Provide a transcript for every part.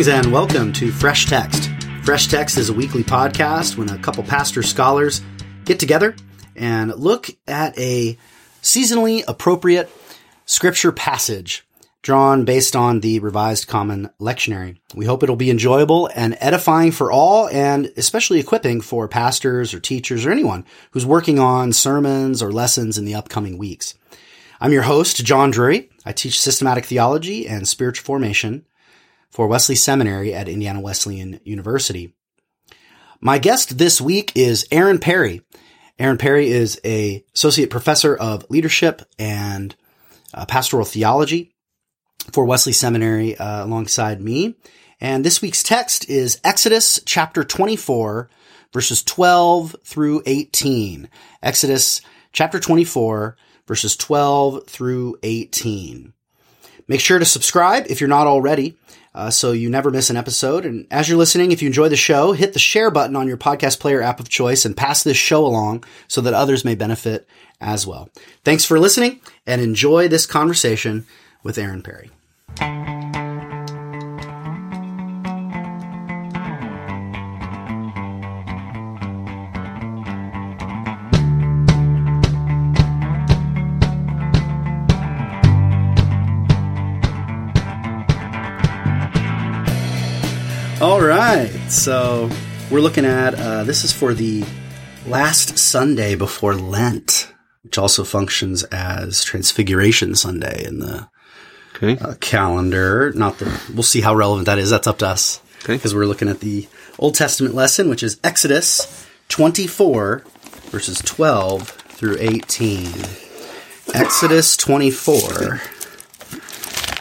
Greetings and welcome to Fresh Text. Fresh Text is a weekly podcast when a couple pastor scholars get together and look at a seasonally appropriate scripture passage drawn based on the Revised Common Lectionary. We hope it'll be enjoyable and edifying for all and especially equipping for pastors or teachers or anyone who's working on sermons or lessons in the upcoming weeks. I'm your host, John Drury. I teach systematic theology and spiritual formation for Wesley Seminary at Indiana Wesleyan University. My guest this week is Aaron Perry. Aaron Perry is a associate professor of leadership and uh, pastoral theology for Wesley Seminary uh, alongside me. And this week's text is Exodus chapter 24, verses 12 through 18. Exodus chapter 24, verses 12 through 18. Make sure to subscribe if you're not already, uh, so you never miss an episode. And as you're listening, if you enjoy the show, hit the share button on your podcast player app of choice and pass this show along so that others may benefit as well. Thanks for listening and enjoy this conversation with Aaron Perry. So we're looking at uh, this is for the last Sunday before Lent, which also functions as Transfiguration Sunday in the Okay. uh, calendar. Not the we'll see how relevant that is. That's up to us. Okay. because we're looking at the Old Testament lesson, which is Exodus twenty four verses twelve through eighteen. Exodus twenty four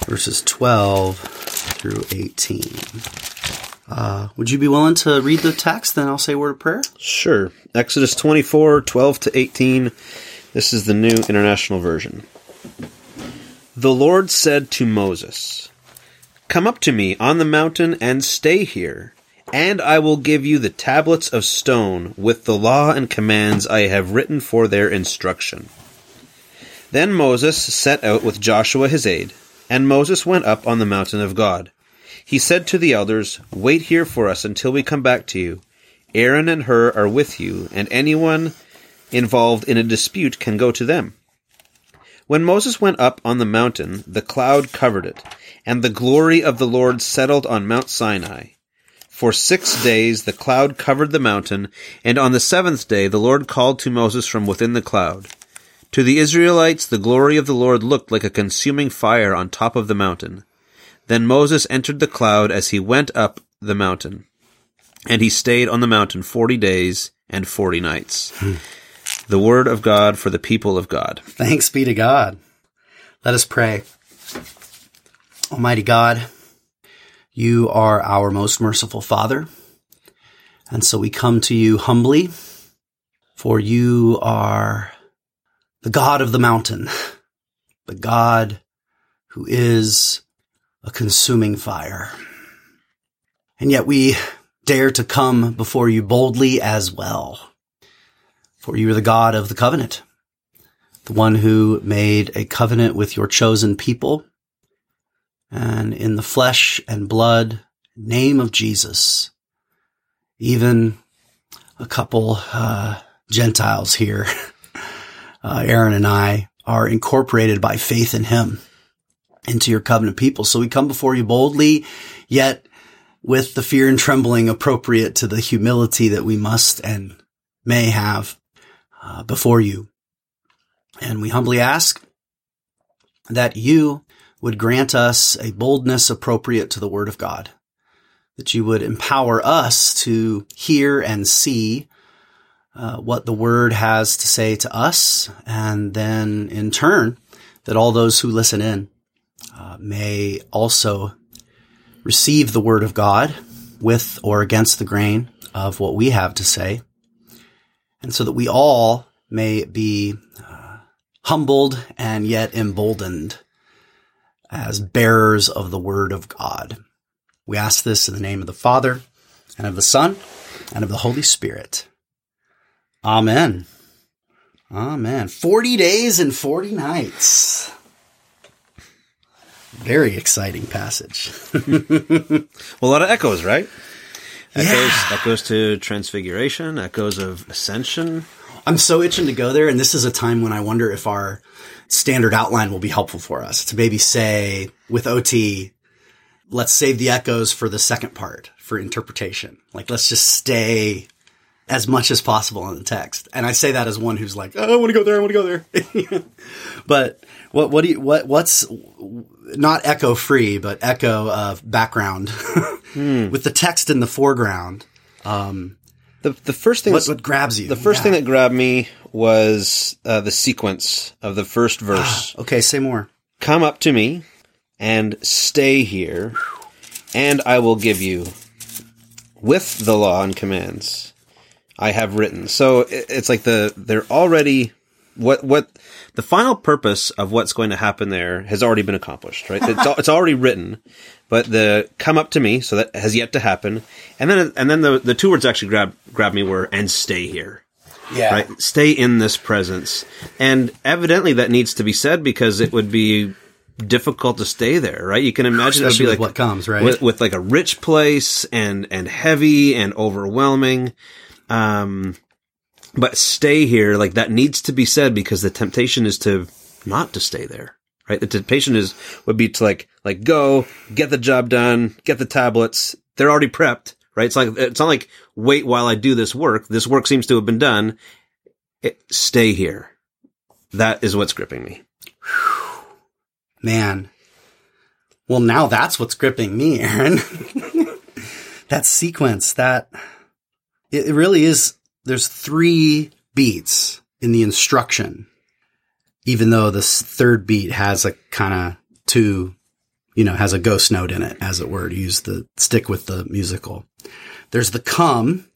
verses twelve through eighteen. Uh, would you be willing to read the text? Then I'll say a word of prayer. Sure. Exodus 24, 12 to 18. This is the New International Version. The Lord said to Moses, Come up to me on the mountain and stay here, and I will give you the tablets of stone with the law and commands I have written for their instruction. Then Moses set out with Joshua his aide, and Moses went up on the mountain of God. He said to the elders, Wait here for us until we come back to you. Aaron and Hur are with you, and anyone involved in a dispute can go to them. When Moses went up on the mountain, the cloud covered it, and the glory of the Lord settled on Mount Sinai. For six days the cloud covered the mountain, and on the seventh day the Lord called to Moses from within the cloud. To the Israelites the glory of the Lord looked like a consuming fire on top of the mountain. Then Moses entered the cloud as he went up the mountain, and he stayed on the mountain forty days and forty nights. the word of God for the people of God. Thanks be to God. Let us pray. Almighty God, you are our most merciful Father. And so we come to you humbly, for you are the God of the mountain, the God who is a consuming fire. And yet we dare to come before you boldly as well. For you are the God of the covenant, the one who made a covenant with your chosen people. And in the flesh and blood name of Jesus, even a couple uh, Gentiles here, uh, Aaron and I, are incorporated by faith in him into your covenant people. So we come before you boldly, yet with the fear and trembling appropriate to the humility that we must and may have uh, before you. And we humbly ask that you would grant us a boldness appropriate to the word of God, that you would empower us to hear and see uh, what the word has to say to us, and then in turn, that all those who listen in uh, may also receive the word of God with or against the grain of what we have to say, and so that we all may be uh, humbled and yet emboldened as bearers of the word of God. We ask this in the name of the Father and of the Son and of the Holy Spirit. Amen. Amen. 40 days and 40 nights. Very exciting passage. Well, a lot of echoes, right? Echoes, Yeah. echoes to transfiguration, echoes of ascension. I'm so itching to go there, and this is a time when I wonder if our standard outline will be helpful for us to maybe say with OT, let's save the echoes for the second part for interpretation. Like, let's just stay as much as possible in the text. And I say that as one who's like, oh, I want to go there, I want to go there. but what what do you what what's not echo free, but echo of background with the text in the foreground. Um, The the first thing what, what grabs you? the first Yeah. thing that grabbed me was uh, the sequence of the first verse. okay, say more. Come up to me and stay here, and I will give you with the law and commands I have written. So it's like the they're already what what the final purpose of what's going to happen there has already been accomplished, right? It's, it's already written, but the come up to me, so that has yet to happen, and then and then the the two words actually grab grab me were and stay here Yeah. right? Stay in this presence. And evidently that needs to be said because it would be difficult to stay there, right? You can imagine Especially it would be like what comes, right? With, with like a rich place and, and heavy and overwhelming. Um, but stay here, like that needs to be said because the temptation is to not to stay there, right? The temptation is, would be to like, like go, get the job done, get the tablets. They're already prepped, right? It's like, it's not like wait while I do this work. This work seems to have been done. It, stay here. That is what's gripping me. Man. Well, now that's what's gripping me, Aaron. that sequence, that it really is. There's three beats in the instruction, even though this third beat has a kind of two, you know, has a ghost note in it, as it were, to use the stick with the musical. There's the come,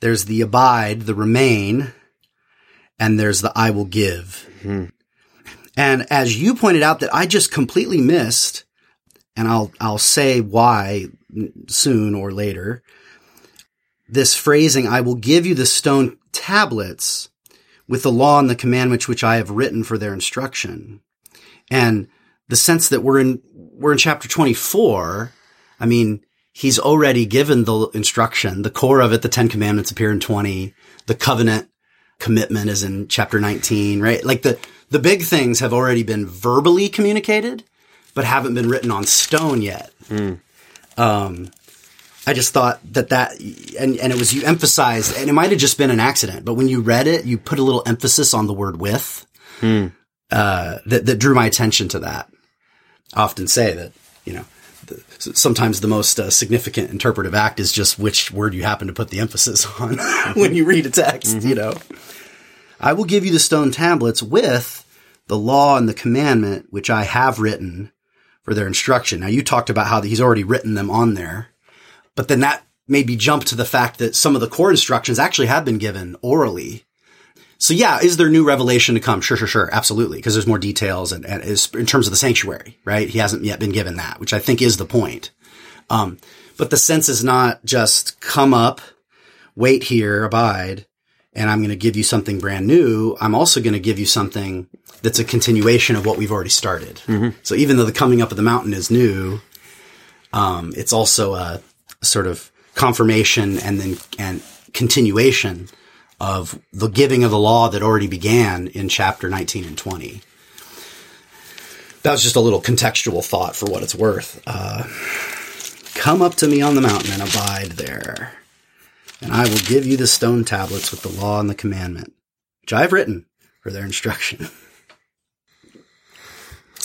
there's the abide, the remain, and there's the I will give. Mm-hmm. And as you pointed out that I just completely missed, and I'll, I'll say why soon or later, this phrasing, I will give you the stone tablets with the law and the commandments which I have written for their instruction. And the sense that we're in, we're in chapter 24. I mean, he's already given the instruction. The core of it, the 10 commandments appear in 20. The covenant commitment is in chapter 19, right? Like the, the big things have already been verbally communicated, but haven't been written on stone yet. Um, I just thought that that, and, and it was, you emphasized, and it might have just been an accident, but when you read it, you put a little emphasis on the word with, uh, that, that drew my attention to that. I often say that, you know, the, sometimes the most uh, significant interpretive act is just which word you happen to put the emphasis on when you read a text, you know. I will give you the stone tablets with the law and the commandment which I have written for their instruction. Now you talked about how he's already written them on there, but then that made me jump to the fact that some of the core instructions actually have been given orally. So yeah, is there new revelation to come? Sure, sure, sure. Absolutely. Because there's more details and, and in terms of the sanctuary, right? He hasn't yet been given that, which I think is the point. Um, but the sense is not just come up, wait here, abide, and I'm going to give you something brand new. I'm also going to give you something that's a continuation of what we've already started. So even though the coming up of the mountain is new, um, it's also a sort of confirmation and then and continuation of the giving of the law that already began in chapter 19 and 20. That was just a little contextual thought for what it's worth. Uh, come up to me on the mountain and abide there, and I will give you the stone tablets with the law and the commandment, which I have written for their instruction.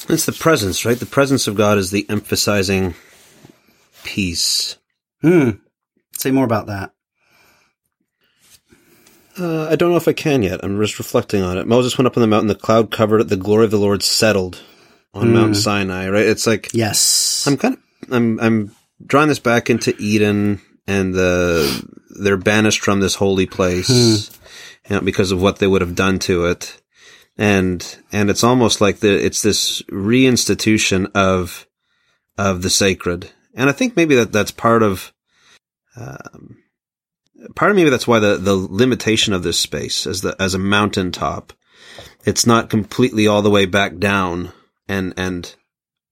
It's the presence, right? The presence of God is the emphasizing piece. Hmm. Say more about that. Uh, I don't know if I can yet. I'm just reflecting on it. Moses went up on the mountain, the cloud covered it, the glory of the Lord settled on Mount Sinai, right? It's like, Yes. I'm kind of, I'm, I'm drawing this back into Eden and the, they're banished from this holy place you know, because of what they would have done to it. And, and it's almost like the, it's this reinstitution of, of the sacred. And I think maybe that that's part of, um, part of maybe that's why the, the limitation of this space as the, as a mountaintop, it's not completely all the way back down and, and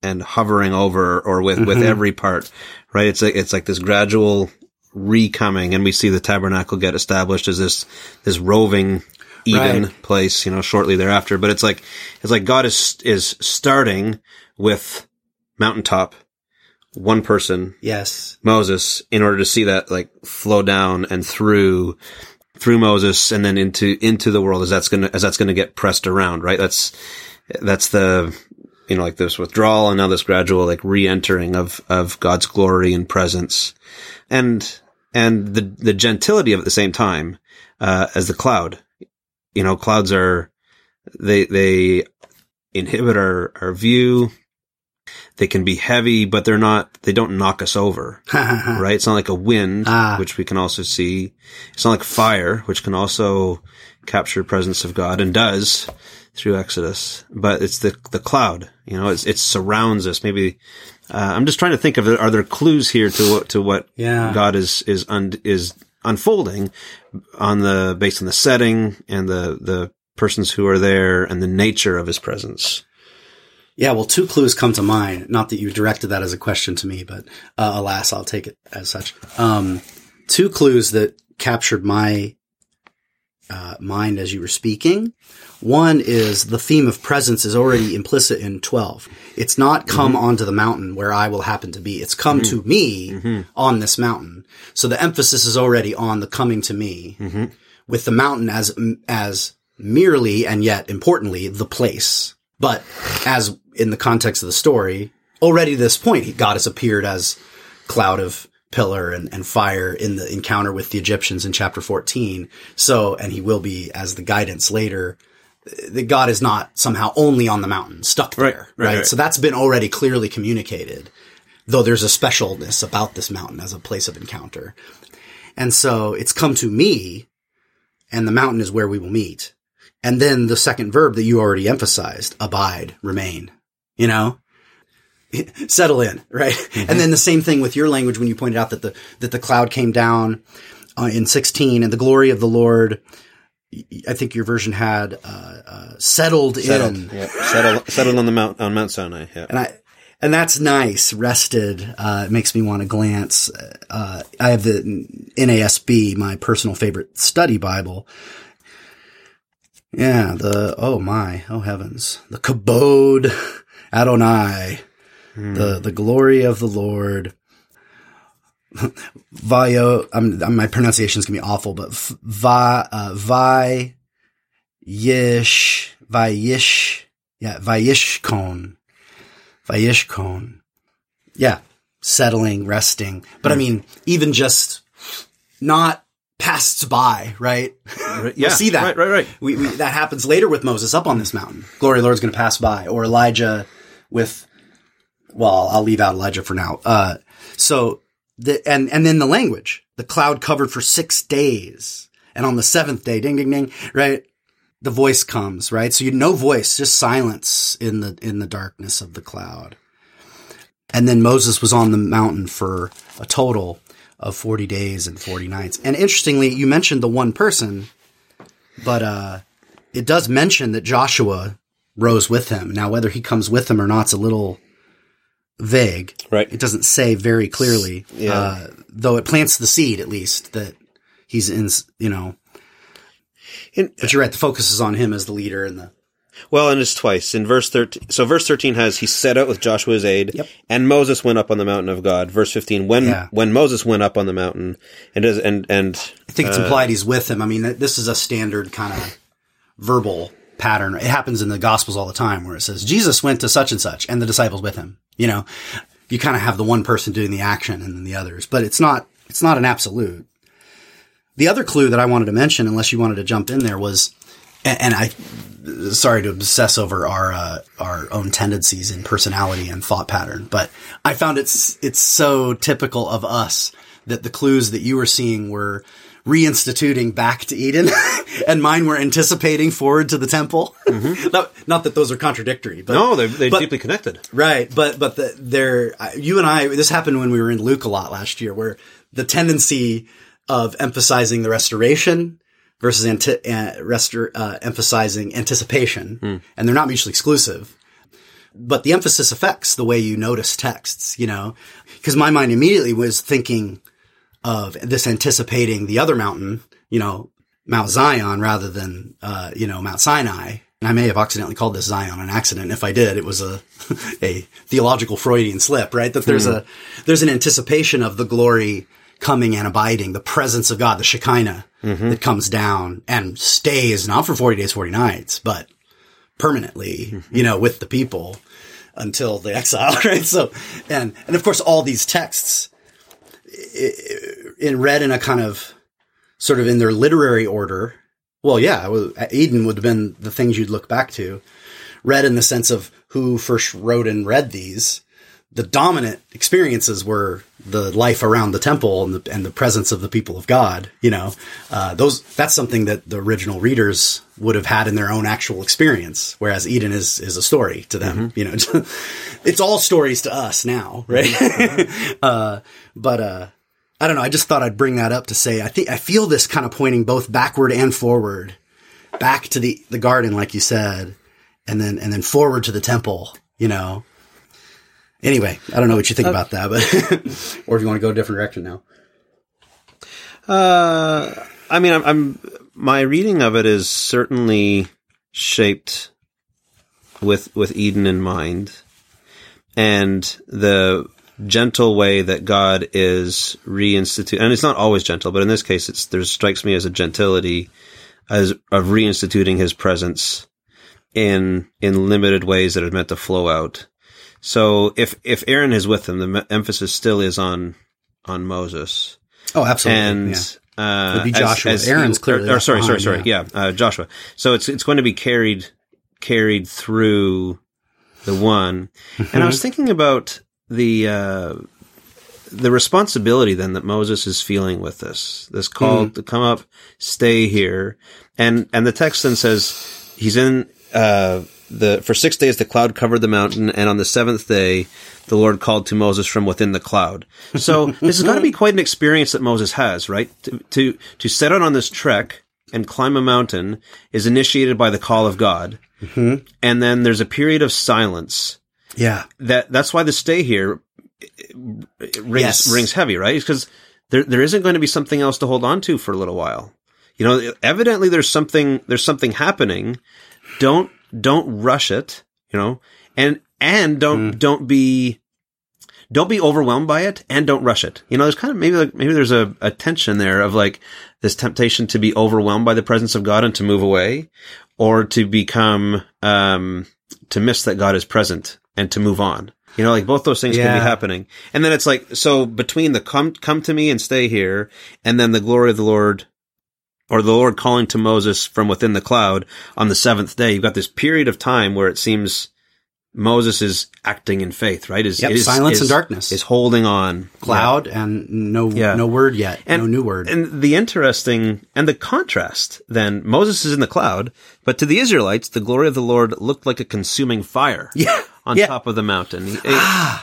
and hovering over or with, with every part, right? It's like, it's like this gradual recoming and we see the tabernacle get established as this, this roving Eden Right. place, you know, shortly thereafter. But it's like, it's like God is, is starting with mountaintop, one person, Yes. Moses in order to see that like flow down and through through Moses and then into into the world as that's gonna as that's gonna get pressed around, right? That's that's the you know like this withdrawal and now this gradual like re-entering of of God's glory and presence, and and the the gentility of at the same time uh, as the cloud. You know, clouds are they they inhibit our our view. They can be heavy, but they're not. They don't knock us over right? It's not like a wind, Ah. which we can also see. It's not like fire, which can also capture presence of God and does through Exodus. But it's the the cloud, you know, it's, it surrounds us. Maybe uh, I'm just trying to think of are there clues here to what to what Yeah. God is is un, is unfolding on the based on the setting and the the persons who are there and the nature of His presence. Yeah, well, two clues come to mind. Not that you directed that as a question to me, but uh, alas, I'll take it as such. Um, two clues that captured my uh, mind as you were speaking. One is the theme of presence is already implicit in 12. It's not come onto the mountain where I will happen to be. It's come to me on this mountain. So the emphasis is already on the coming to me with the mountain as, as merely and yet importantly the place. But as in the context of the story, already to this point, God has appeared as cloud of pillar and, and fire in the encounter with the Egyptians in chapter 14. So, and he will be as the guidance later. That God is not somehow only on the mountain, stuck there, Right, right? right, right. So that's been already clearly communicated, though there's a specialness about this mountain as a place of encounter. And so it's come to me and the mountain is where we will meet. And then the second verb that you already emphasized, abide, remain, you know, settle in, right? And then the same thing with your language when you pointed out that the, that the cloud came down uh, in 16 and the glory of the Lord, I think your version had, uh, uh, settled, Settled, in. yeah, settled, settled on the mount on Mount Sinai. Yeah. And I, and that's nice. Rested. Uh, it makes me want to glance. Uh, I have the NASB, my personal favorite study Bible. Yeah. The, oh my, oh heavens. The kabod Adonai. The, the glory of the Lord. Vayo, my pronunciation is going to be awful, but f- va, uh, vi, yish, vayish, yeah, vayishkon. Vayishkon. Yeah. Settling, resting. But I mean, even just not passed by, right? yeah, We'll see that. Right, right, right. We, we, that happens later with Moses up on this mountain. Glory of the Lord's going to pass by. Or Elijah with, well, I'll leave out Elijah for now. Uh, so the, and, and then the language, the cloud covered for six days. And on the seventh day, ding, ding, ding, right? The voice comes, right? So you no voice, just silence in the, in the darkness of the cloud. And then Moses was on the mountain for a total of 40 days and 40 nights. And interestingly, you mentioned the one person, but, uh, it does mention that Joshua rose with him. Now, whether he comes with him or not is a little vague. Right. It doesn't say very clearly, Yeah. uh, though it plants the seed at least that he's in, you know, In- but you're right. The focus is on him as the leader and the, Well, and it's twice in verse thirteen. So verse thirteen has he set out with Joshua's aid, Yep. and Moses went up on the mountain of God. Verse fifteen, when Yeah. when Moses went up on the mountain, and does and and I think it's implied he's with him. I mean, this is a standard kind of verbal pattern. It happens in the gospels all the time where it says Jesus went to such and such and the disciples with him. You know, you kind of have the one person doing the action and then the others, but it's not, it's not an absolute. The other clue that I wanted to mention, unless you wanted to jump in there was, and, I, sorry to obsess over our, uh, our own tendencies in personality and thought pattern, but I found it's, it's so typical of us that the clues that you were seeing were reinstituting back to Eden and mine were anticipating forward to the temple. not, not that those are contradictory, but no, they're they're but- deeply connected. Right, but but the, there, I- you and I, this happened when we were in Luke a lot last year, where the tendency of emphasizing the restoration versus anti- uh, restor- uh, emphasizing anticipation, and they're not mutually exclusive. but the emphasis affects the way you notice texts, you know, because my mind immediately was thinking of this anticipating the other mountain, you know, Mount Zion rather than, uh, you know, Mount Sinai. And I may have accidentally called this Zion an accident. If I did, it was a, a theological Freudian slip, right? That there's hmm. a, there's an anticipation of the glory coming and abiding, the presence of God, the Shekinah mm-hmm. that comes down and stays not for 40 days, 40 nights, but permanently, mm-hmm. you know, with the people until the exile, right? So, and, and of course, all these texts i- i- in read in a kind of sort of in their literary order. Well, yeah, it was- Eden would have been the things you'd look back to, read in the sense of who first wrote and read these. The dominant experiences were the life around the temple and the and the presence of the people of God. You know, uh, those that's something that the original readers would have had in their own actual experience, whereas Eden is is a story to them. You know, it's all stories to us now, right? uh, but uh, I don't know. I just thought I'd bring that up to say I think I feel this kind of pointing both backward and forward, back to the the garden, like you said, and then and then forward to the temple. You know. Anyway, I don't know what you think about that, but or if you want to go a different direction now. Uh, I mean, I'm, I'm my reading of it is certainly shaped with with Eden in mind, and the gentle way that God is reinstitute, and it's not always gentle, but in this case, it's there strikes me as a gentility as of reinstituting His presence in in limited ways that are meant to flow out. So if if Aaron is with them, the emphasis still is on on Moses Oh, absolutely. and yeah. uh, Would be as- Joshua. as Aaron's he- clearly or, or sorry, sorry, sorry. Yeah, uh, Joshua. So it's it's going to be carried carried through the one. And I Mm-hmm. was thinking about the uh, the responsibility then that Moses is feeling with this this call Mm. to come up, stay here, and and the text then says he's in. The for six days the cloud covered the mountain, and on the seventh day the Lord called to Moses from within the cloud. So this has got to be quite an experience that Moses has, right? To, to to set out on this trek and climb a mountain is initiated by the call of God, Mm-hmm. and then there's a period of silence. Yeah. That that's why the stay here rings Yes. rings heavy, right? Because there there isn't going to be something else to hold on to for a little while. You know, evidently there's something there's something happening. Don't don't rush it, you know, and and don't don't be don't be overwhelmed by it and don't rush it. You know, there's kind of maybe like maybe there's a, a tension there of like this temptation to be overwhelmed by the presence of God and to move away, or to become um to miss that God is present and to move on. You know, like both those things can be happening. And then it's like so between the come come to me and stay here, and then the glory of the Lord or the Lord calling to Moses from within the cloud on the seventh day, you've got this period of time where it seems Moses is acting in faith, right? Is, Yep, is- silence is- and darkness. is holding on. Cloud and no Yeah. no word yet. And- no new word. And the interesting and the contrast then, Moses is in the cloud, but to the Israelites, the glory of the Lord looked like a consuming fire yeah. on yeah. top of the mountain. It-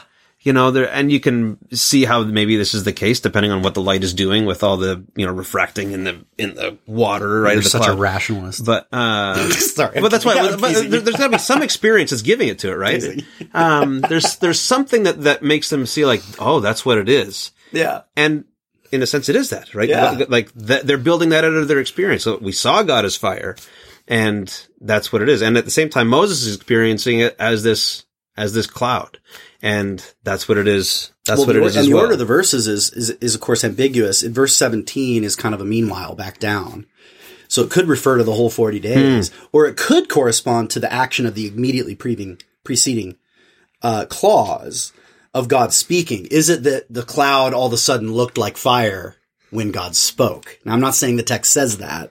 you know, there, and you can see how maybe this is the case depending on what the light is doing with all the, you know, refracting in the, in the water, right? You're the such cloud. a rationalist. But uh, Sorry. but that's why. Yeah, but there, there's got to be some experience that's giving it to it, right? Um, there's there's something that that makes them see like, oh, that's what it is, yeah. and in a sense, it is that, right? Yeah. Like, like that, they're building that out of their experience. So we saw God as fire, and that's what it is. And at the same time, Moses is experiencing it as this as this cloud, and that's what it is. That's well, what it and as the well. order of the verses is, is is of course ambiguous. In verse seventeen is kind of a meanwhile back down, so it could refer to the whole forty days, Hmm. or it could correspond to the action of the immediately preceding preceding uh, clause of God speaking. Is it that the cloud all of a sudden looked like fire when God spoke? Now, I'm not saying the text says that,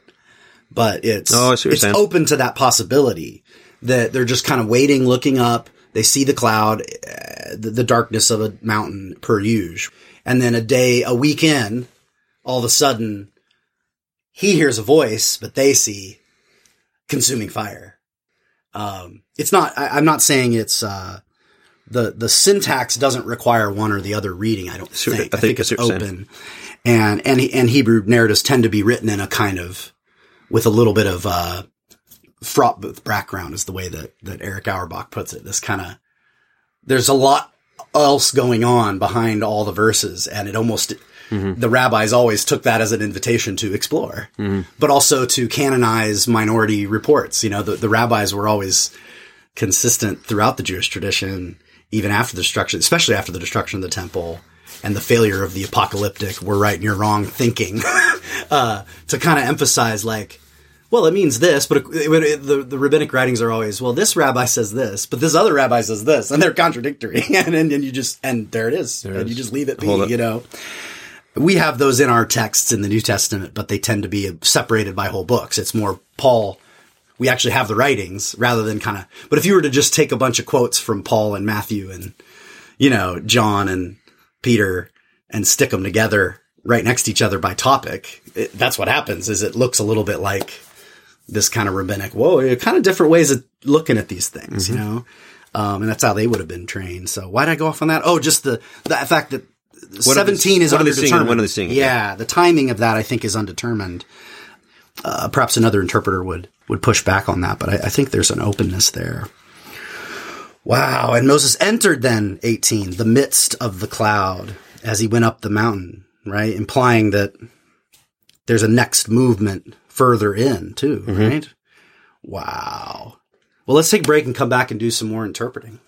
but it's Oh, I see what you're it's saying. open to that possibility that they're just kind of waiting, looking up. They see the cloud, uh, the, the darkness of a mountain per usual. And then a day, a week in, all of a sudden, he hears a voice, but they see consuming fire. Um, it's not, I, I'm not saying it's, uh, the, the syntax doesn't require one or the other reading. I don't Sure, think. I I think think it's open. And, and, and Hebrew narratives tend to be written in a kind of, with a little bit of, uh, fraught with background is the way that, that Erich Auerbach puts it. This kind of there's a lot else going on behind all the verses and it almost, the rabbis always took that as an invitation to explore, but also to canonize minority reports. You know, the, the rabbis were always consistent throughout the Jewish tradition, even after the destruction, especially after the destruction of the temple and the failure of the apocalyptic, we're right and you're wrong thinking, uh, to kind of emphasize like, well, it means this, but it, it- it- the, the rabbinic writings are always, well, this rabbi says this, but this other rabbi says this, and they're contradictory. and, and, and you just, and there it is. and it you just leave it be, you know. We have those in our texts in the New Testament, but they tend to be separated by whole books. It's more Paul. We actually have the writings rather than kind of, but if you were to just take a bunch of quotes from Paul and Matthew and, you know, John and Peter and stick them together right next to each other by topic, it, that's what happens is it looks a little bit like this kind of rabbinic, whoa, kind of different ways of looking at these things, you know? Um, and that's how they would have been trained. So why did I go off on that? Oh, just the, the fact that What are they- 17 is what are they seeing and undetermined. when are they seeing it? Yeah, the timing of that I think is undetermined. Uh, perhaps another interpreter would, would push back on that, but I, I think there's an openness there. Wow. And Moses entered then 18, the midst of the cloud as he went up the mountain, right? Implying that there's a next movement further in too, right? Wow. Well, let's take a break and come back and do some more interpreting.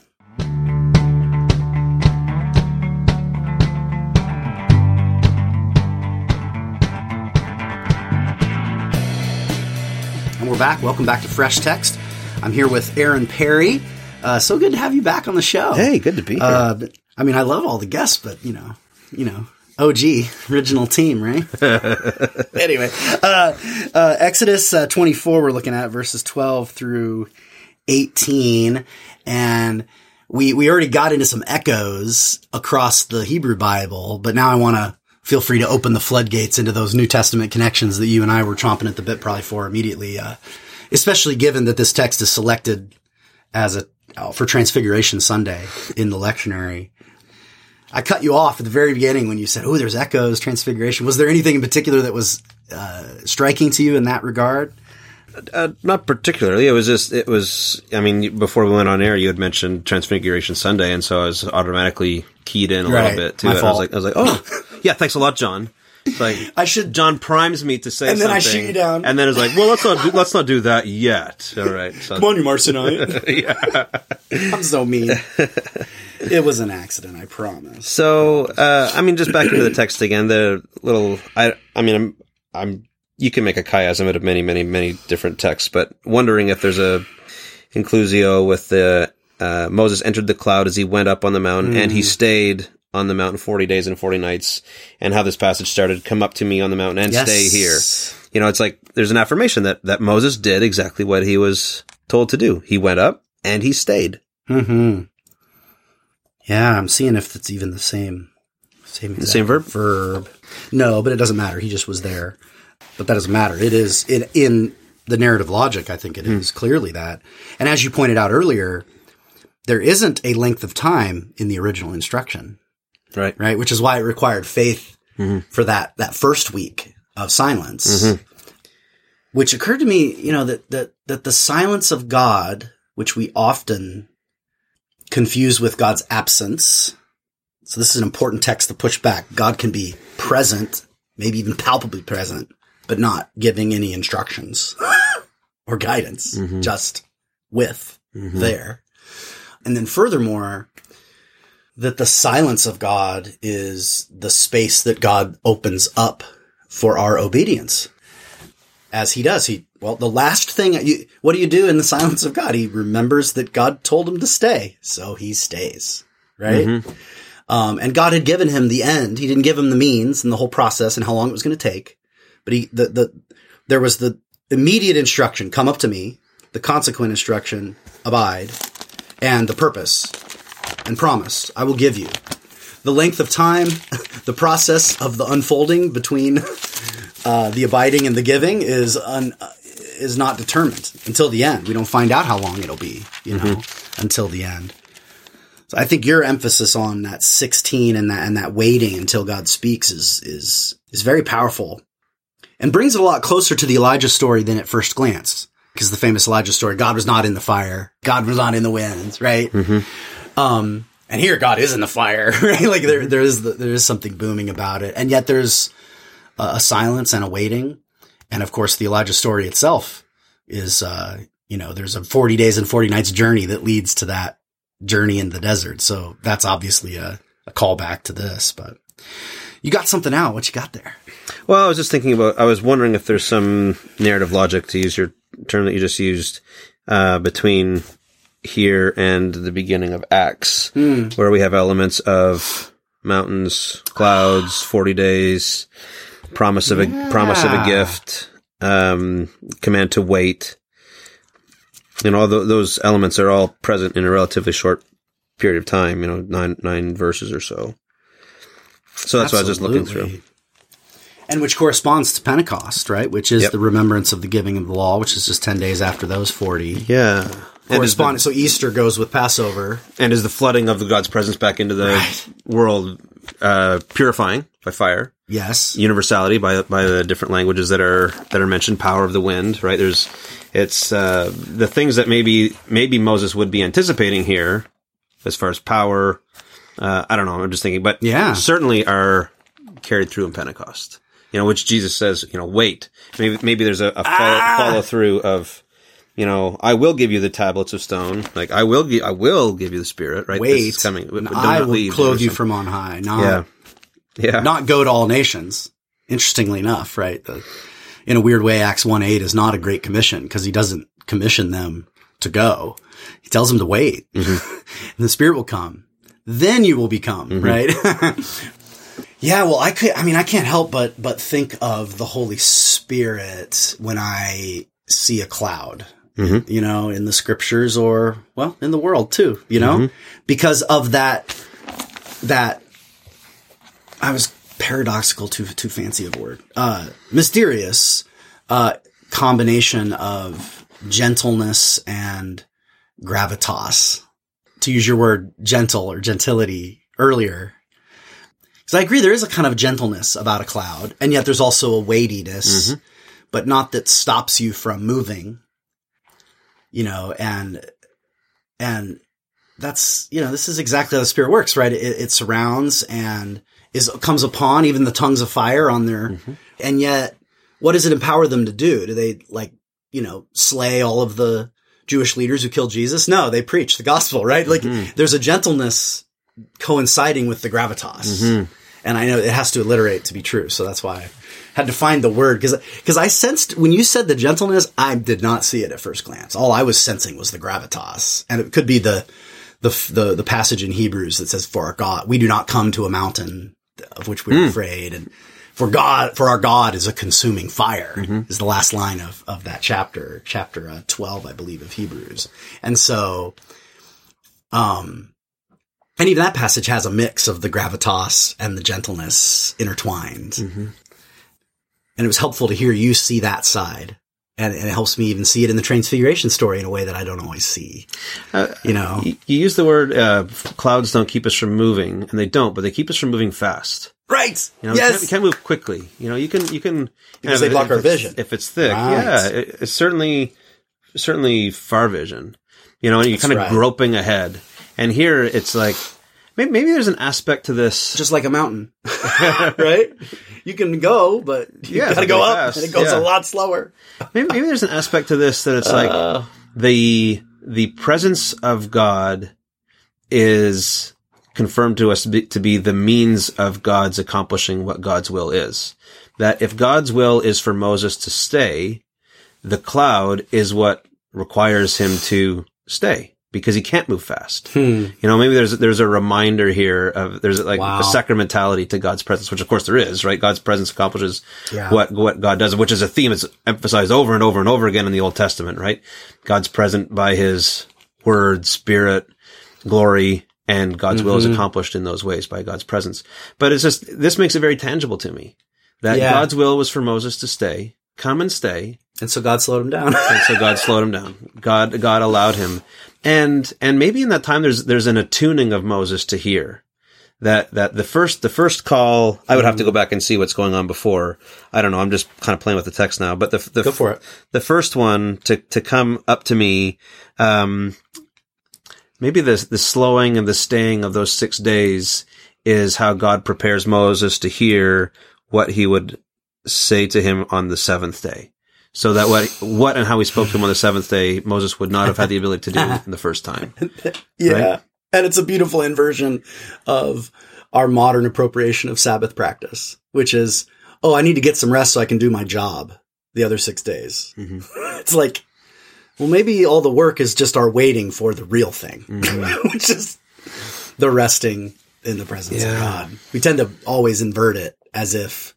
And we're back. Welcome back to Fresh Text. I'm here with Aaron Perry. Uh, so good to have you back on the show. Hey, good to be here. Uh, I mean, I love all the guests, but you know, you know, OG original team, right? anyway, uh, uh, Exodus uh, 24, we're looking at verses 12 through 18, and we we already got into some echoes across the Hebrew Bible, but now I want to feel free to open the floodgates into those New Testament connections that you and I were chomping at the bit probably for immediately, uh, especially given that this text is selected as a for Transfiguration Sunday in the lectionary. I cut you off at the very beginning when you said, "Oh, there's echoes, Transfiguration." Was there anything in particular that was uh, striking to you in that regard? Uh, not particularly. It was just, it was, I mean, before we went on air, you had mentioned Transfiguration Sunday, and so I was automatically keyed in a Right. little bit to My it. I was like, I was like, oh, yeah, thanks a lot, John. It's like, I should- John primes me to say something. And then. I shoot you down. And then it's like, well, let's not do, let's not do that yet. All right. So, come on, you, Marcionite. yeah, I'm so mean. it was an accident, I promise. So, uh, I mean, just back into the text again. The little, I, I mean, I'm, I'm. You can make a chiasm out of many, many, many different texts, but wondering if there's a inclusio with the uh, Moses entered the cloud as he went up on the mountain, and he stayed on the mountain forty days and forty nights, and how this passage started. Come up to me on the mountain and Yes. stay here. You know, it's like there's an affirmation that that Moses did exactly what he was told to do. He went up and he stayed. Hmm. Yeah, I'm seeing if it's even the same. Same. same verb? Verb. No, but it doesn't matter. He just was there. But that doesn't matter. It is in in the narrative logic. I think it hmm. is clearly that. And as you pointed out earlier, there isn't a length of time in the original instruction. Right. right? Which is why it required faith mm-hmm. for that that first week of silence. Mm-hmm. Which occurred to me, you know, that that that the silence of God, which we often confuse with God's absence. So this is an important text to push back. God can be present, maybe even palpably present, but not giving any instructions or guidance, mm-hmm. just with mm-hmm. there. And then furthermore, that the silence of God is the space that God opens up for our obedience. As he does, he, well, the last thing, you, what do you do in the silence of God? He remembers that God told him to stay, so he stays, right? Um, and God had given him the end. He didn't give him the means and the whole process and how long it was going to take. But he, the, the, there was the immediate instruction, come up to me, the consequent instruction, abide, and the purpose and promise I will give you. The length of time, the process of the unfolding between uh, the abiding and the giving is un, is not determined until the end. We don't find out how long it'll be, you know, mm-hmm. until the end. So I think your emphasis on that 16 and that and that waiting until God speaks is is is very powerful and brings it a lot closer to the Elijah story than at first glance. Because the famous Elijah story, God was not in the fire, God was not in the winds, right? Mm-hmm. Um, and here God is in the fire, right? Like there, mm-hmm. there is, the, there is something booming about it. And yet there's a, a silence and a waiting. And of course, the Elijah story itself is, uh, you know, there's a 40 days and 40 nights journey that leads to that journey in the desert. So that's obviously a, a callback to this, but you got something out. What you got there? Well, I was just thinking about. I was wondering if there's some narrative logic to use your term that you just used uh, between here and the beginning of Acts, where we have elements of mountains, clouds, forty days, promise of a promise of a gift, um, command to wait. You know, all tho- those elements are all present in a relatively short period of time. You know, nine nine verses or so. So that's what I was just looking through. And which corresponds to Pentecost, right? Which is Yep. the remembrance of the giving of the law, which is just 10 days after those 40. Yeah. And the, so Easter goes with Passover. and is the flooding of the God's presence back into the Right. world uh, purifying by fire, Yes. universality by by the different languages that are that are mentioned, power of the wind, right? There's it's uh, the things that maybe maybe Moses would be anticipating here, as far as power. Uh, I don't know. I'm just thinking, but Yeah. certainly are carried through in Pentecost. You know, which Jesus says, you know, wait. Maybe maybe there's a, a follow, Ah! follow through of, you know, I will give you the tablets of stone. Like I will, gi- I will give you the Spirit. Right? This Wait. is coming. I will clothe you from on high. Not, Yeah, yeah. not go to all nations. Interestingly enough, right? The, in a weird way, Acts 1 8 is not a great commission because he doesn't commission them to go. He tells them to wait Mm-hmm. and the spirit will come. Then you will become, right? yeah. Well, I could, I mean, I can't help but, but think of the Holy Spirit when I see a cloud, Mhm. you know, in the scriptures or, well, in the world too, you know, Mm-hmm. because of that, that I was paradoxical, too too fancy of a word. Uh, mysterious uh, combination of gentleness and gravitas. To use your word, gentle or gentility earlier. Because I agree, there is a kind of gentleness about a cloud, and yet there's also a weightiness, but not that stops you from moving. You know, and and that's you know this is exactly how the spirit works, right? It, it surrounds and is comes upon even the tongues of fire on their, mm-hmm. and yet what does it empower them to do? Do they like you know slay all of the Jewish leaders who killed Jesus? No, they preach the gospel, right? Like mm-hmm. there's a gentleness coinciding with the gravitas, mm-hmm. and I know it has to alliterate to be true, so that's why. I had to find the word because because I sensed when you said the gentleness, I did not see it at first glance. All I was sensing was the gravitas, and it could be the the the, the passage in Hebrews that says, "For our God, we do not come to a mountain of which we are afraid," and for God, for our God is a consuming fire. Is the last line of of that chapter, chapter uh, twelve, I believe, of Hebrews, and so, um. And even that passage has a mix of the gravitas and the gentleness intertwined. And it was helpful to hear you see that side. And, and it helps me even see it in the transfiguration story in a way that I don't always see. Uh, you know? You you use the word uh, clouds don't keep us from moving, and they don't, but they keep us from moving fast. Right. You know, you, can't, you can't move quickly. You know, you can you can Because if- they block if our it's- vision. if it's thick. Right. Yeah, it, it's certainly certainly far vision. You know, and you're That's kind of right. groping ahead. And here it's like maybe, maybe there's an aspect to this. Just like a mountain. right? You can go, but you Yeah, gotta go up fast. and it goes Yeah. a lot slower. maybe, maybe there's an aspect to this that it's like Uh. the the presence of God is confirmed to us to be, to be the means of God's accomplishing what God's will is. That if God's will is for Moses to stay, the cloud is what requires him to stay because he can't move fast. You know, maybe there's there's a reminder here of there's like Wow. a sacramentality to God's presence, which of course there is, right? God's presence accomplishes Yeah. what what God does, which is a theme that's emphasized over and over and over again in the Old Testament, right? God's present by His Word, Spirit, glory, and God's will is Mm-hmm. accomplished in those ways by God's presence. But it's just this makes it very tangible to me that Yeah. God's will was for Moses to stay, come and stay, And so God slowed him down. and so God slowed him down. God God allowed him, and and maybe in that time there's there's an attuning of Moses to hear that that the first the first call. I would have to go back and see what's going on before. I don't know. I'm just kind of playing with the text now. But the the Go for it. the first one to to come up to me. Um, maybe the the slowing and the staying of those six days is how God prepares Moses to hear what he would say to him on the seventh day. So that what what and how he spoke to him on the seventh day, Moses would not have had the ability to do in the first time. Yeah. Right? And it's a beautiful inversion of our modern appropriation of Sabbath practice, which is, oh, I need to get some rest so I can do my job the other six days. Mhm. It's like, well, maybe all the work is just our waiting for the real thing, Mm-hmm. which is the resting in the presence of God. We tend to always invert it as if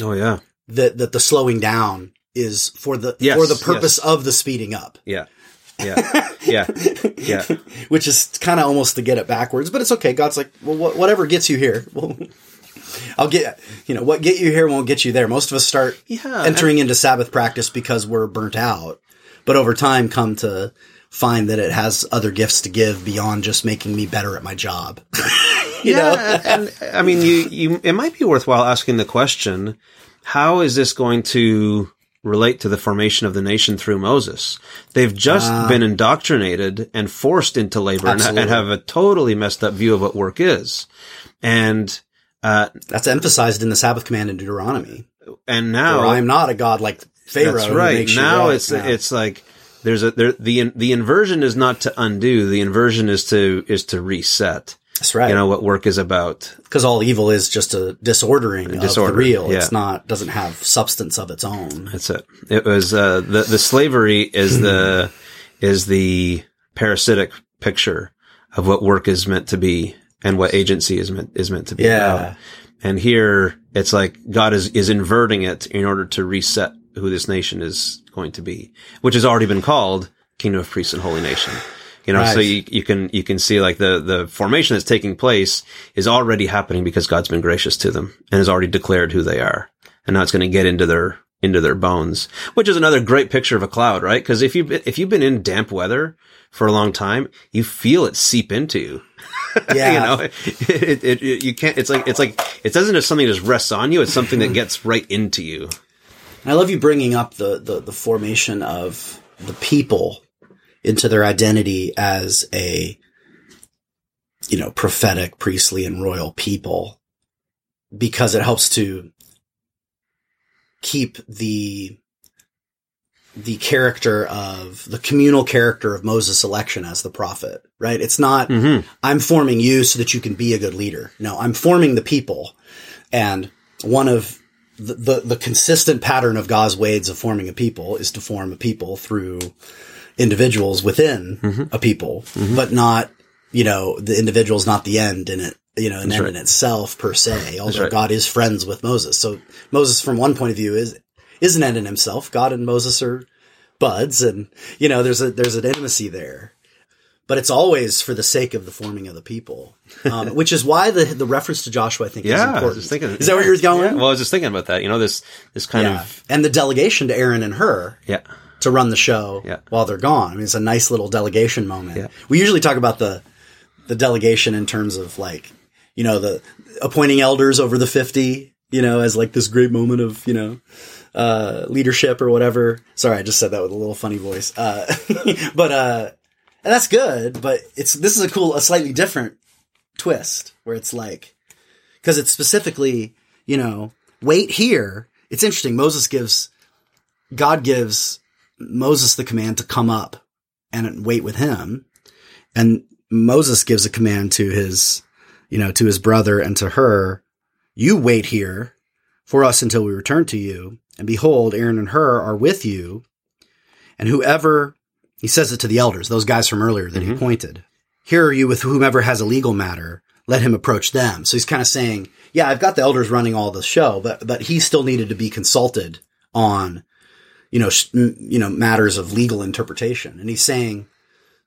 Oh yeah, that, that the slowing down is for the, Yes, for the purpose yes. of the speeding up. yeah, yeah, yeah, yeah. which is kind of almost to get it backwards, but it's okay. God's like, well, wha- whatever gets you here, well, I'll get, you know, what get you here won't get you there. Most of us start Yeah, entering into Sabbath practice because we're burnt out, but over time come to find that it has other gifts to give beyond just making me better at my job. you know? yeah, and, and, I mean, you, you, it might be worthwhile asking the question: How is this going to relate to the formation of the nation through Moses? They've just been indoctrinated and forced into labor and, ha- and have a totally messed up view of what work is, and uh, That's emphasized in the Sabbath command in Deuteronomy. and now I am not a God like Pharaoh. That's right. Now right. it's Yeah. it's like there's a there, the the inversion is not to undo. The inversion is to is to reset. That's right. You know what work is about. because all evil is just a disordering of the real. yeah. It's not doesn't have substance of its own. That's it. It was uh, the the slavery is the is the parasitic picture of what work is meant to be and what agency is meant is meant to be. Yeah. about. And here it's like God is is inverting it in order to reset who this nation is going to be, which has already been called Kingdom of Priests and Holy Nation. You know, so you, you can you can see like the the formation that's taking place is already happening because God's been gracious to them and has already declared who they are, and now it's going to get into their into their bones, which is another great picture of a cloud, right? Because if you if you've been in damp weather for a long time, you feel it seep into you. Yeah, you know, it, it, it, you can't. It's like it's like it doesn't just something just rests on you. It's something that gets right into you. I love you bringing up the, the the formation of the people into their identity as a you know prophetic, priestly, and royal people because it helps to keep the the character of the communal character of Moses' election as the prophet, right? It's not, Mm-hmm. I'm forming you so that you can be a good leader. No, I'm forming the people. And one of the, the, the consistent pattern of God's ways of forming a people is to form a people through individuals within a people, but not, you know, the individual's not the end in it, you know, an end right. in itself per se, although right. God is friends with Moses. So Moses, from one point of view, is, is an end in himself. God and Moses are buds and, you know, there's a, there's an intimacy there. But it's always for the sake of the forming of the people, um, which is why the the reference to Joshua I think is Yeah, I important. was just thinking. Is that where you're going? Yeah, well, I was just thinking about that. You know, this this kind Yeah. of And the delegation to Aaron and Hur yeah. To run the show Yeah. while they're gone. I mean, it's a nice little delegation moment. Yeah. We usually talk about the the delegation in terms of like, you know, the appointing elders over the 50, you know, as like this great moment of, you know, uh, leadership or whatever. Sorry, I just said that with a little funny voice. Uh, but, uh, and that's good, but it's, this is a cool, a slightly different twist where it's like, cause it's specifically, you know, wait here. It's interesting. Moses gives, God gives Moses the command to come up and wait with him. And Moses gives a command to his, you know, to his brother and to Hur, you wait here for us until we return to you. And behold, Aaron and Hur are with you. And whoever, he says it to the elders, those guys from earlier that he mm-hmm. pointed, Here are you with whomever has a legal matter. Let him approach them. So he's kind of saying, yeah, I've got the elders running all the show, but, but he still needed to be consulted on, you know, you know, matters of legal interpretation. And he's saying,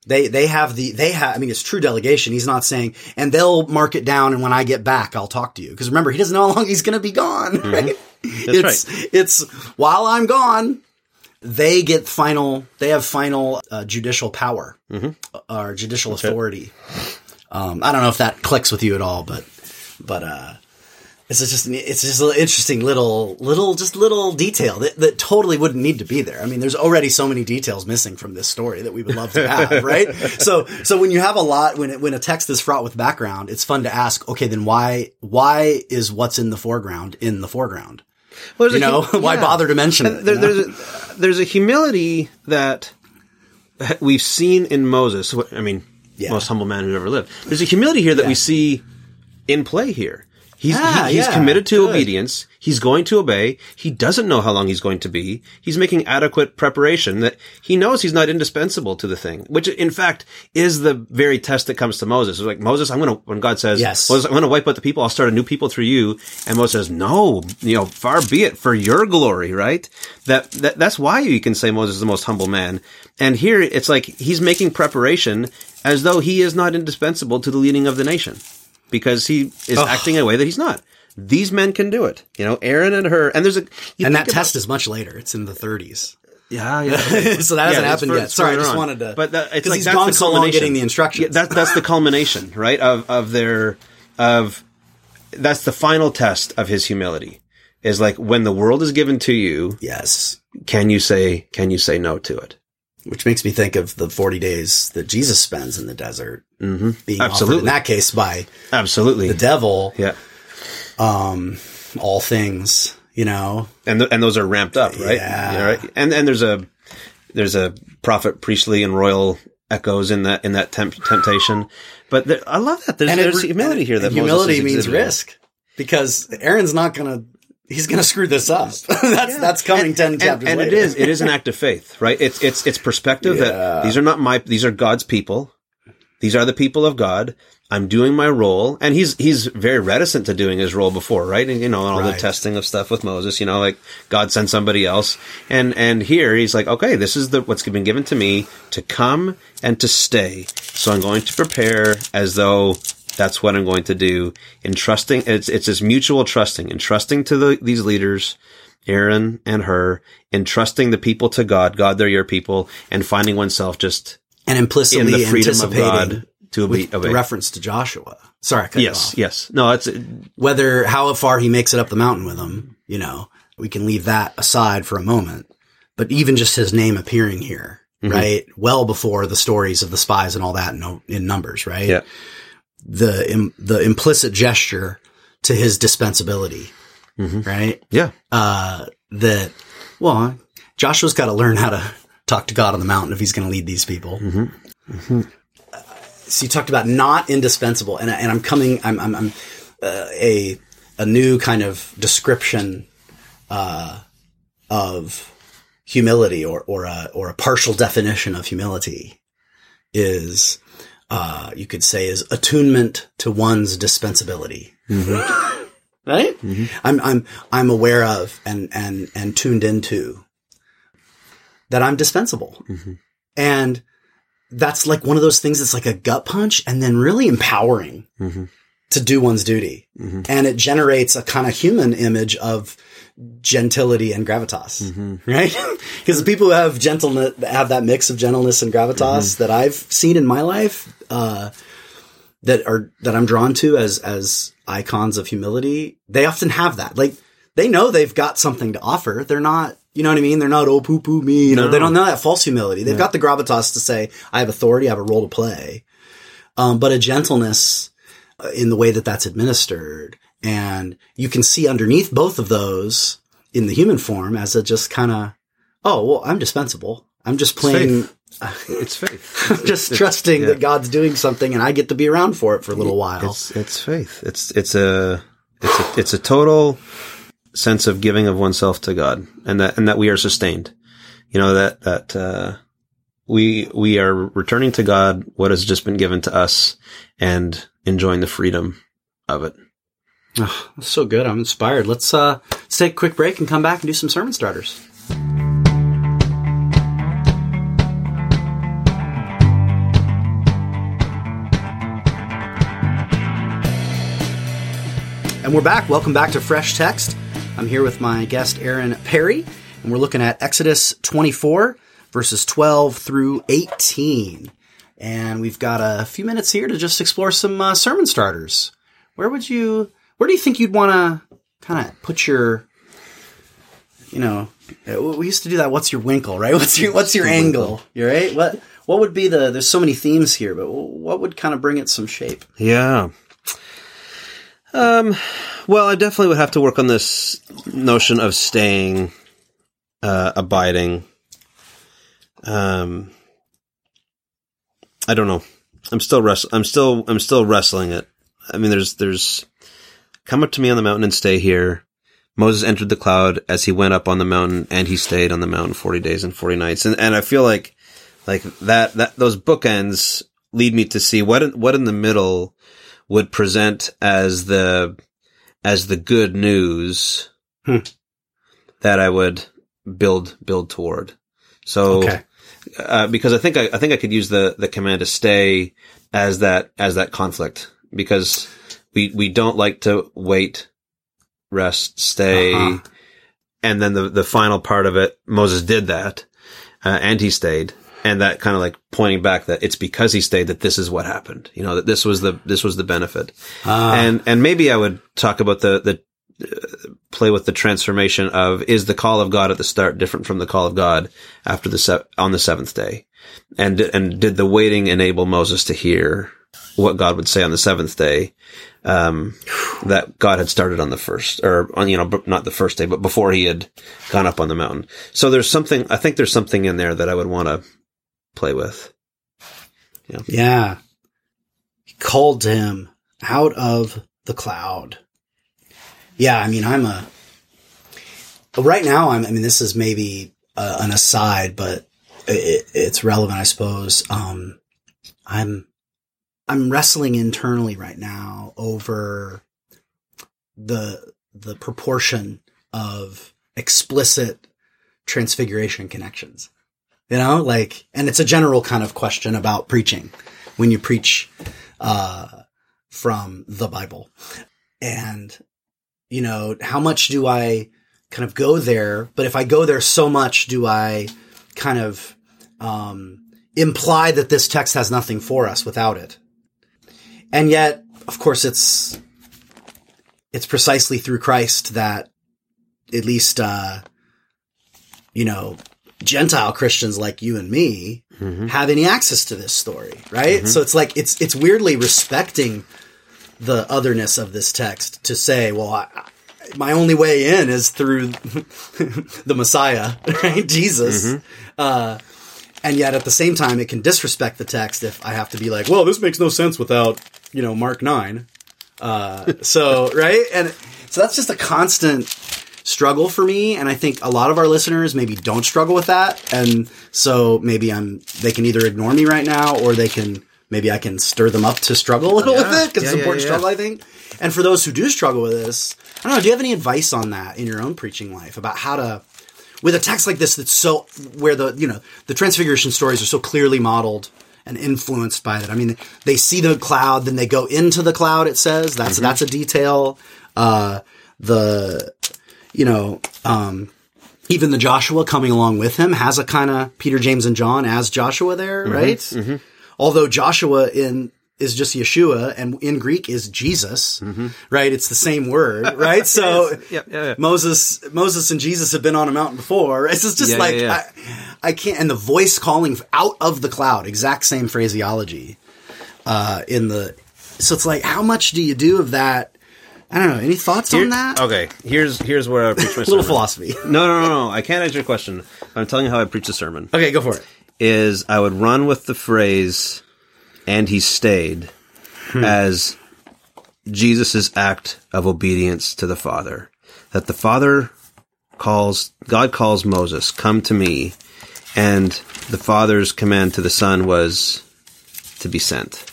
they they have the they have I mean it's true delegation. He's not saying and they'll mark it down and when I get back I'll talk to you because remember he doesn't know how long he's going to be gone. Right? it's it's while I'm gone they get final they have final uh, judicial power or judicial authority. Um, I don't know if that clicks with you at all, but but uh, It's just an- it's just an interesting little little just little detail that, that totally wouldn't need to be there. I mean, there's already so many details missing from this story that we would love to have, right? So so when you have a lot when it, when a text is fraught with background, it's fun to ask, okay, then why why is what's in the foreground in the foreground? Well, You know, why yeah. bother to mention And it? there, there's a, there's a humility that we've seen in Moses. I mean, Yeah. most humble man who ever lived. There's a humility here that we see in play here. He's Ah, he- he's yeah, committed to good. obedience. He's going to obey. He doesn't know how long he's going to be. He's making adequate preparation that he knows he's not indispensable to the thing, which in fact is the very test that comes to Moses. It's like, Moses, I'm going to, when God says, Yes. Moses, I'm going to wipe out the people. I'll start a new people through you. And Moses says, no, you know, far be it for your glory, right? That, that, that's why you can say Moses is the most humble man. And here it's like he's making preparation as though he is not indispensable to the leading of the nation because he is acting in a way that he's not. These men can do it. You know, Aaron and Hur, and there's a, and that about- test is much later. It's in the 30s. yeah, yeah. so that hasn't Yeah, happened fur- yet. Sorry, I just on. wanted to. But that, it's like he's that's gone the so long getting the instructions. Yeah, that, that's the culmination, right? Of of their of that's the final test of his humility. Is like when the world is given to you, yes. can you say can you say no to it? Which makes me think of the 40 days that Jesus spends in the desert, Mm-hmm. being offered in that case by Absolutely. the devil, yeah. um, all things, you know. and th- and those are ramped up, right? Yeah. right. And and there's a there's a prophet, priestly, and royal echoes in that in that temp- temptation. But there, I love that. There's, there's re- humility here. That humility means risk because Aaron's not gonna. He's gonna screw this up. that's that's coming ten And, chapters and later. is it is an act of faith, right? It's it's it's perspective Yeah. that these are not my these are God's people. These are the people of God. I'm doing my role, and he's he's very reticent to doing his role before, right? And you know, and all the testing of stuff with Moses, you know, like God sent somebody else, and and here he's like, okay, this is the what's been given to me to come and to stay. So I'm going to prepare as though that's what I'm going to do. In trusting, it's it's this mutual trusting, and trusting to the, these leaders, Aaron and Hur, and trusting the people to God. God, they're your people, and finding oneself just and implicitly in the freedom of God to obey. with the reference to Joshua. Sorry, I cut you Yes, off. yes. No, it's Whether how far he makes it up the mountain with them, you know, we can leave that aside for a moment. But even just his name appearing here, Mm-hmm. right, well before the stories of the spies and all that in, in numbers, right? yeah, The im, the implicit gesture to his dispensability, Mm-hmm. right? yeah, uh, that, well, Joshua's got to learn how to talk to God on the mountain if he's going to lead these people. Uh, so you talked about not indispensable, and, and I'm coming, I'm, I'm, I'm uh, a a new kind of description uh, of humility, or or a or a partial definition of humility is. Uh, you could say is attunement to one's dispensability. Mm-hmm. Right? Mm-hmm. I'm I'm I'm aware of and and and tuned into that I'm dispensable, mm-hmm. and that's like one of those things that's like a gut punch, and then really empowering to do one's duty, and it generates a kind of human image of gentility and gravitas, right? Because the people who have gentleness have that mix of gentleness and gravitas that I've seen in my life. Uh, that are that I'm drawn to as as icons of humility, they often have that. Like they know they've got something to offer. They're not, you know what I mean? They're not oh poo poo me. You know, No. they don't know that false humility. They've got the gravitas to say I have authority, I have a role to play, um, but a gentleness uh, in the way that that's administered, and you can see underneath both of those in the human form as a just kind of oh well, I'm dispensable. I'm just playing. it's faith. Just trusting that God's doing something and I get to be around for it for a little while. It's it's faith. It's it's a it's a it's a total sense of giving of oneself to God, and that and that we are sustained. You know that that uh, we we are returning to God what has just been given to us, and enjoying the freedom of it. Oh, that's so good. I'm inspired. Let's uh let's take a quick break and come back and do some sermon starters. And we're back. Welcome back to Fresh Text. I'm here with my guest Aaron Perry, and we're looking at Exodus 24 verses 12 through 18. And we've got a few minutes here to just explore some uh, sermon starters. Where would you where do you think you'd want to kind of put your, you know, uh, we used to do that. What's your winkle, right? What's your what's your angle? You right? What what would be the? There's so many themes here, but what would kind of bring it some shape? Yeah. Um. Well, I definitely would have to work on this notion of staying, uh, abiding. Um. I don't know. I'm still wrest- I'm still I'm still wrestling it. I mean, there's there's come up to me on the mountain and stay here. Moses entered the cloud as he went up on the mountain, and he stayed on the mountain forty days and forty nights. And and I feel like like that that those bookends lead me to see what in, what in the middle would present as the as the good news Hmm. that I would build build toward. So Okay. uh, because I think I, I think I could use the the command to stay as that as that conflict because we we don't like to wait, rest, stay, Uh-huh. and then the the final part of it, Moses did that, uh, and he stayed, and that kind of like pointing back that it's because he stayed that this is what happened, you know, that this was the this was the benefit, Ah. and and maybe I would talk about the the uh, play with the transformation of is the call of God at the start different from the call of God after the se- on the seventh day, and and did the waiting enable Moses to hear what God would say on the seventh day, um, that God had started on the first or on you know not the first day but before he had gone up on the mountain. So there's something I think there's something in there that I would want to play with. Yeah. He called him out of the cloud. Yeah, I mean, I'm a. Right now, I'm. I mean, this is maybe uh, an aside, but it, it's relevant, I suppose. Um, I'm. I'm wrestling internally right now over the the proportion of explicit transfiguration connections. You know, like, and it's a general kind of question about preaching when you preach uh, from the Bible. And, you know, how much do I kind of go there? But if I go there so much, do I kind of um, imply that this text has nothing for us without it? And yet, of course, it's it's precisely through Christ that at least uh, you know Gentile Christians like you and me have any access to this story, right? So it's like it's it's weirdly respecting the otherness of this text to say, well, I, I- my only way in is through the Messiah, right? Jesus. Uh, and yet at the same time, it can disrespect the text if I have to be like, well, this makes no sense without, you know, Mark 9. Uh, so, right? And so that's just a constant struggle for me. And I think a lot of our listeners maybe don't struggle with that. And so maybe I'm, they can either ignore me right now or they can, maybe I can stir them up to struggle a little Yeah. with it because Yeah, it's yeah, important struggle, I think. And for those who do struggle with this, I don't know, do you have any advice on that in your own preaching life about how to, with a text like this that's so, where the, you know, the transfiguration stories are so clearly modeled and influenced by that. I mean, they see the cloud, then they go into the cloud, it says. That's, Mm-hmm. that's a detail. Uh, the, you know, um, even the Joshua coming along with him has a kind of Peter, James, and John as Joshua there, Mm-hmm. right? Although Joshua in is just Yeshua and in Greek is Jesus, right? It's the same word, right? So Yep, yeah, yeah. Moses, Moses and Jesus have been on a mountain before. It's just, just Yeah, like. I, I can't, and the voice calling out of the cloud, exact same phraseology, uh, in the, so it's like, how much do you do of that? I don't know. Any thoughts on that? Okay, here's here's where I preach my A little sermon. philosophy. No, no, no, no. I can't answer your question. I'm telling you how I preach a sermon. Okay, go for it. Is I would run with the phrase, "and he stayed," hmm. as Jesus' act of obedience to the Father. That the Father calls, God calls Moses, "Come to me," and the Father's command to the Son was to be sent.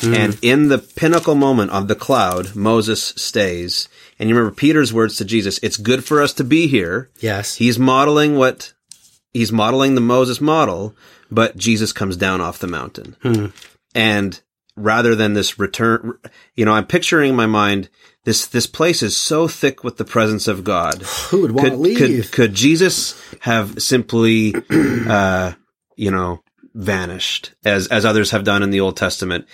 Hmm. And in the pinnacle moment of the cloud, Moses stays. And you remember Peter's words to Jesus, it's good for us to be here. Yes. He's modeling what he's modeling the Moses model, but Jesus comes down off the mountain. And rather than this return, you know, I'm picturing in my mind this this place is so thick with the presence of God. Who would want to Could, leave? could could Jesus have simply, uh, you know, vanished as as others have done in the Old Testament?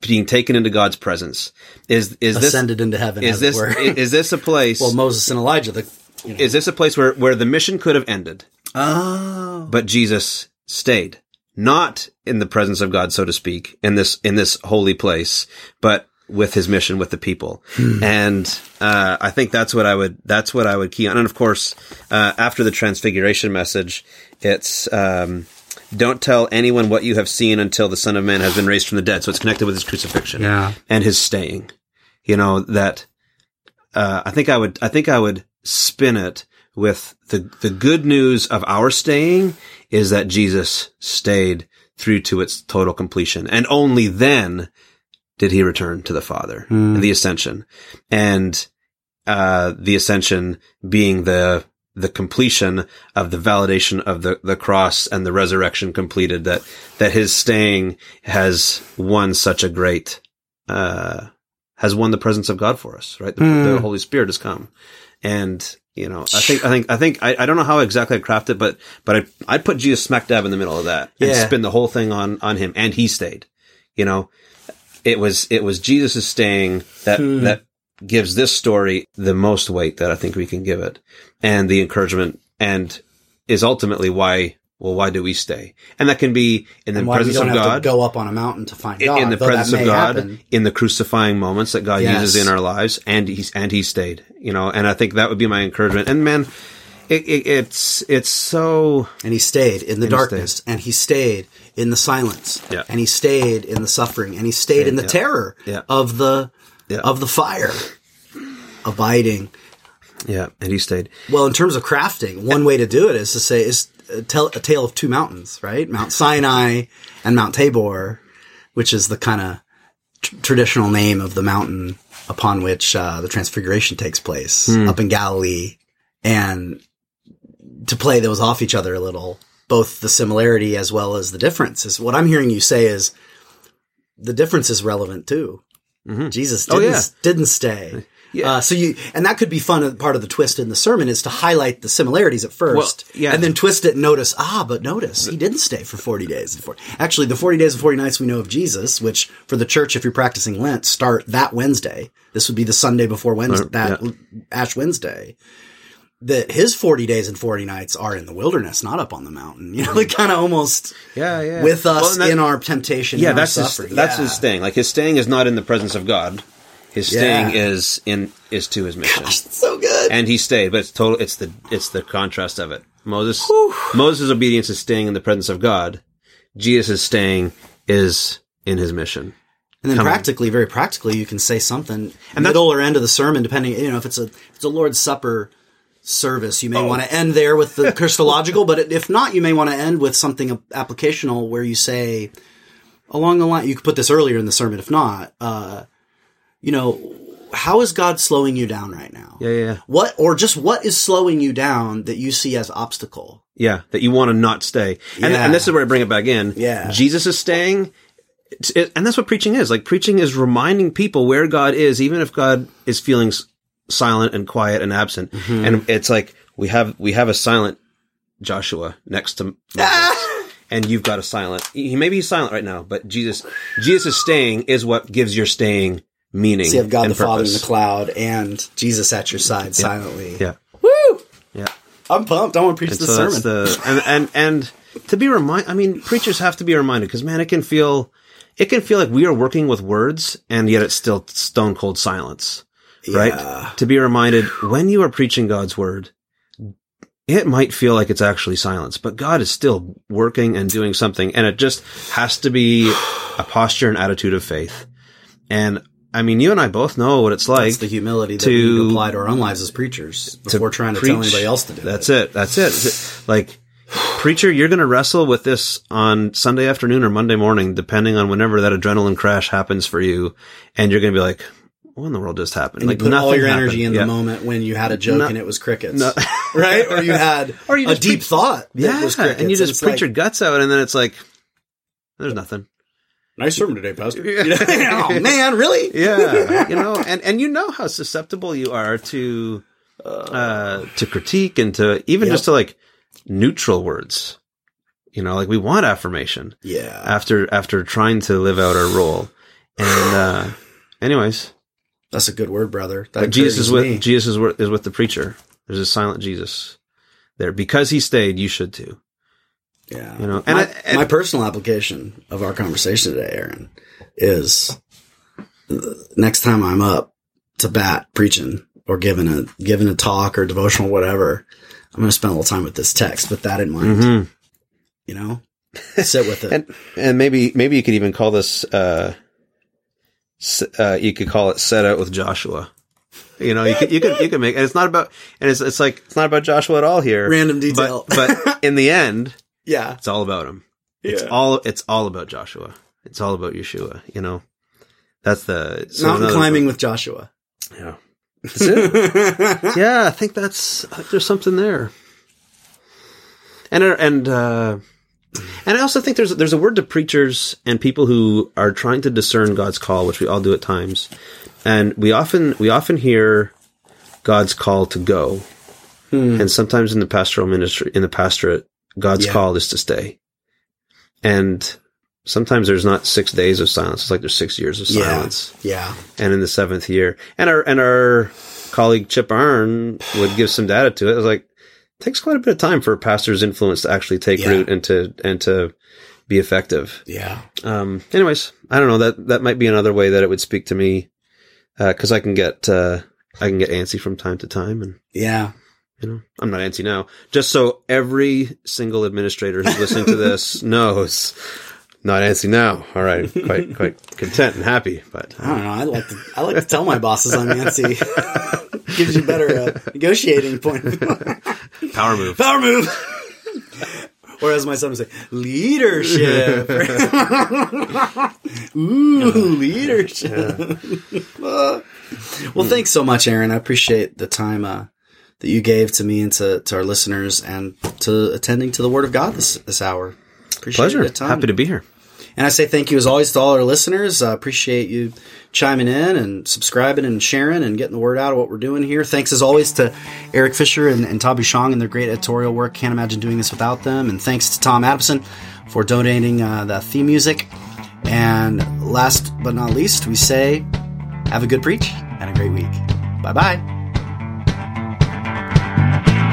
being taken into God's presence. Is is this Ascended into heaven. is this were. is this a place? well, Moses and Elijah. The you know. is this a place where where the mission could have ended, oh, but Jesus stayed, not in the presence of God, so to speak, in this in this holy place, but with his mission with the people, and uh, I think that's what I would that's what I would key on. And of course, uh, after the transfiguration message, it's. Um, don't tell anyone what you have seen until the Son of Man has been raised from the dead. So it's connected with his crucifixion yeah. and his staying. You know that. Uh, I think I would. I think I would spin it with the the good news of our staying is that Jesus stayed through to its total completion, and only then did he return to the Father Hmm. in the ascension, and uh, the ascension being the the completion of the validation of the, the cross and the resurrection completed that that his staying has won such a great uh has won the presence of God for us, right? The, Hmm. the Holy Spirit has come. And, you know, I think, I think, I think, I, I don't know how exactly I craft it, but, but I, I'd put Jesus smack dab in the middle of that and Yeah. spin the whole thing on, on him. And he stayed, you know, it was, it was Jesus' staying that, Hmm. that gives this story the most weight that I think we can give it and the encouragement and is ultimately why, well, why do we stay? And that can be in the presence don't of have God to go up on a mountain to find in- God. in the presence of God, happen. in the crucifying moments that God Yes. uses in our lives, and he's and he stayed, you know, and I think that would be my encouragement. And man, it, it, it's it's so And he stayed in the And he darkness, and he stayed in the silence, Yeah. and he stayed in the suffering, and he stayed in the yeah. terror Yeah. of the of the fire, abiding. yeah, and he stayed. Well, in terms of crafting, one way to do it is to say is uh, tell a tale of two mountains, right? Mount Sinai and Mount Tabor, which is the kind of tr- traditional name of the mountain upon which uh, the Transfiguration takes place Hmm. up in Galilee, and to play those off each other a little, both the similarity as well as the difference. Is what I'm hearing you say is the difference is relevant too. Jesus Oh, didn't, yeah. didn't stay. Yeah. Uh, so you, and that could be fun. uh, Part of the twist in the sermon is to highlight the similarities at first, Well, yeah. and then twist it and notice, ah, but notice he didn't stay for 40 days. and 40 Actually, the 40 days and 40 nights we know of Jesus, which for the church, if you're practicing Lent, start that Wednesday. This would be the Sunday before Wednesday, Or- that Ash Wednesday. That his 40 days and 40 nights are in the wilderness, not up on the mountain. You know, like kind of almost Yeah, yeah. with us Well, that- in our temptation. yeah, that's his, that's Yeah. his staying. Like his staying is not in the presence of God. His staying Yeah. is in is to his mission. So good. and he stayed, but it's total. It's the it's the contrast of it. Moses Moses' obedience is staying in the presence of God. Jesus' staying is in his mission. And then Come on. practically, very practically, you can say something and middle or end of the sermon, depending. You know, if it's a if it's a Lord's Supper service, you may want to end there with the Christological. But if not, you may want to end with something applicational where you say along the line. You could put this earlier in the sermon. If not, uh, you know, how is God slowing you down right now? Yeah, yeah, yeah. What or just what is slowing you down that you see as obstacle? Yeah, that you want to not stay. And, Yeah. and this is where I bring it back in. Yeah. Jesus is staying. It- and that's what preaching is. Like preaching is reminding people where God is, even if God is feeling s- silent and quiet and absent. Mm-hmm. And it's like we have, we have a silent Joshua next to and you've got a silent, he maybe he's silent right now, but Jesus, Jesus' is staying is what gives your staying meaning. So you have God the Father in the cloud and Jesus at your side silently. Yeah. Woo! Yeah. I'm pumped. I want to preach And the so sermon. the and and and to be reminded, I mean, preachers have to be reminded because man, it can feel it can feel like we are working with words, and yet it's still stone cold silence, right? Yeah. To be reminded when you are preaching God's word, it might feel like it's actually silence, but God is still working and doing something, and it just has to be a posture and attitude of faith. And I mean, you and I both know what it's like. That's the humility that to- we apply to our own lives as preachers before trying to tell preach. anybody else to do That's it. it. That's it. Like, preacher, you're going to wrestle with this on Sunday afternoon or Monday morning, depending on whenever that adrenaline crash happens for you. And you're going to be like, what in the world just happened? And like, you put all your happened. energy in Yeah. the moment when you had a joke and it was crickets, right? Or you had Or you a deep preach- thought Yeah. And you just preach like, your guts out and then it's like, there's nothing. Nice sermon today, Pastor. You know? oh man, really? Yeah. you know, and, and you know how susceptible you are to, uh, to critique and to even Yep. just to like neutral words. You know, like we want affirmation. Yeah. after after trying to live out our role And uh, anyways, That's a good word, brother. That but Jesus is with me. Jesus is with, is with the preacher. There's a silent Jesus there because he stayed. You should too. Yeah. You know, and my, I- and- my personal application of our conversation today, Aaron, is next time I'm up to bat preaching or giving a giving a talk or devotional, whatever, I'm going to spend a little time with this text. With that in mind, hmm you know, sit with it. And and maybe maybe you could even call this. Uh, uh, you could call it set out with Joshua. You know, you could you could you could make and it's not about and it's it's like it's not about Joshua at all here. Random detail. but but in the end, yeah, it's all about him. It's yeah. all it's all about Joshua. It's all about Yeshua. You know, that's the so Mountain climbing with Joshua. Yeah, that's it. yeah, I think that's there's something there. And uh, and uh, and I also think there's there's a word to preachers and people who are trying to discern God's call, which we all do at times, and we often we often hear God's call to go, and sometimes in the pastoral ministry in the pastorate, God's Yeah. call is to stay, and sometimes there's not six days of silence; it's like there's six years of silence yeah, and in the seventh year. And our and our colleague Chip Arn would give some data to it. It was like it takes quite a bit of time for a pastor's influence to actually take Yeah. root and to and to be effective. yeah, Um, anyways, I don't know that that might be another way that it would speak to me because I can get uh, I can get antsy from time to time, and yeah. You know I'm not antsy now. Just so every single administrator who's listening to this knows. Not antsy now. All right, quite quite content and happy, but I don't know. I like to I like to tell my bosses I'm Nancy. Gives you better uh, negotiating point. power move. Power move. Or as my son would say, leadership. Ooh, leadership. Uh, well, thanks so much, Aaron. I appreciate the time uh, that you gave to me and to, to our listeners and to attending to the Word of God this, this hour. Appreciate Pleasure. the time. Happy to be here. And I say thank you as always to all our listeners. I appreciate you chiming in and subscribing and sharing and getting the word out of what we're doing here. Thanks as always to Eric Fisher and, and Tabi Shong and their great editorial work. Can't imagine doing this without them. And thanks to Tom Adamson for donating uh, the theme music. And last but not least, we say have a good preach and a great week. Bye bye. Thank you.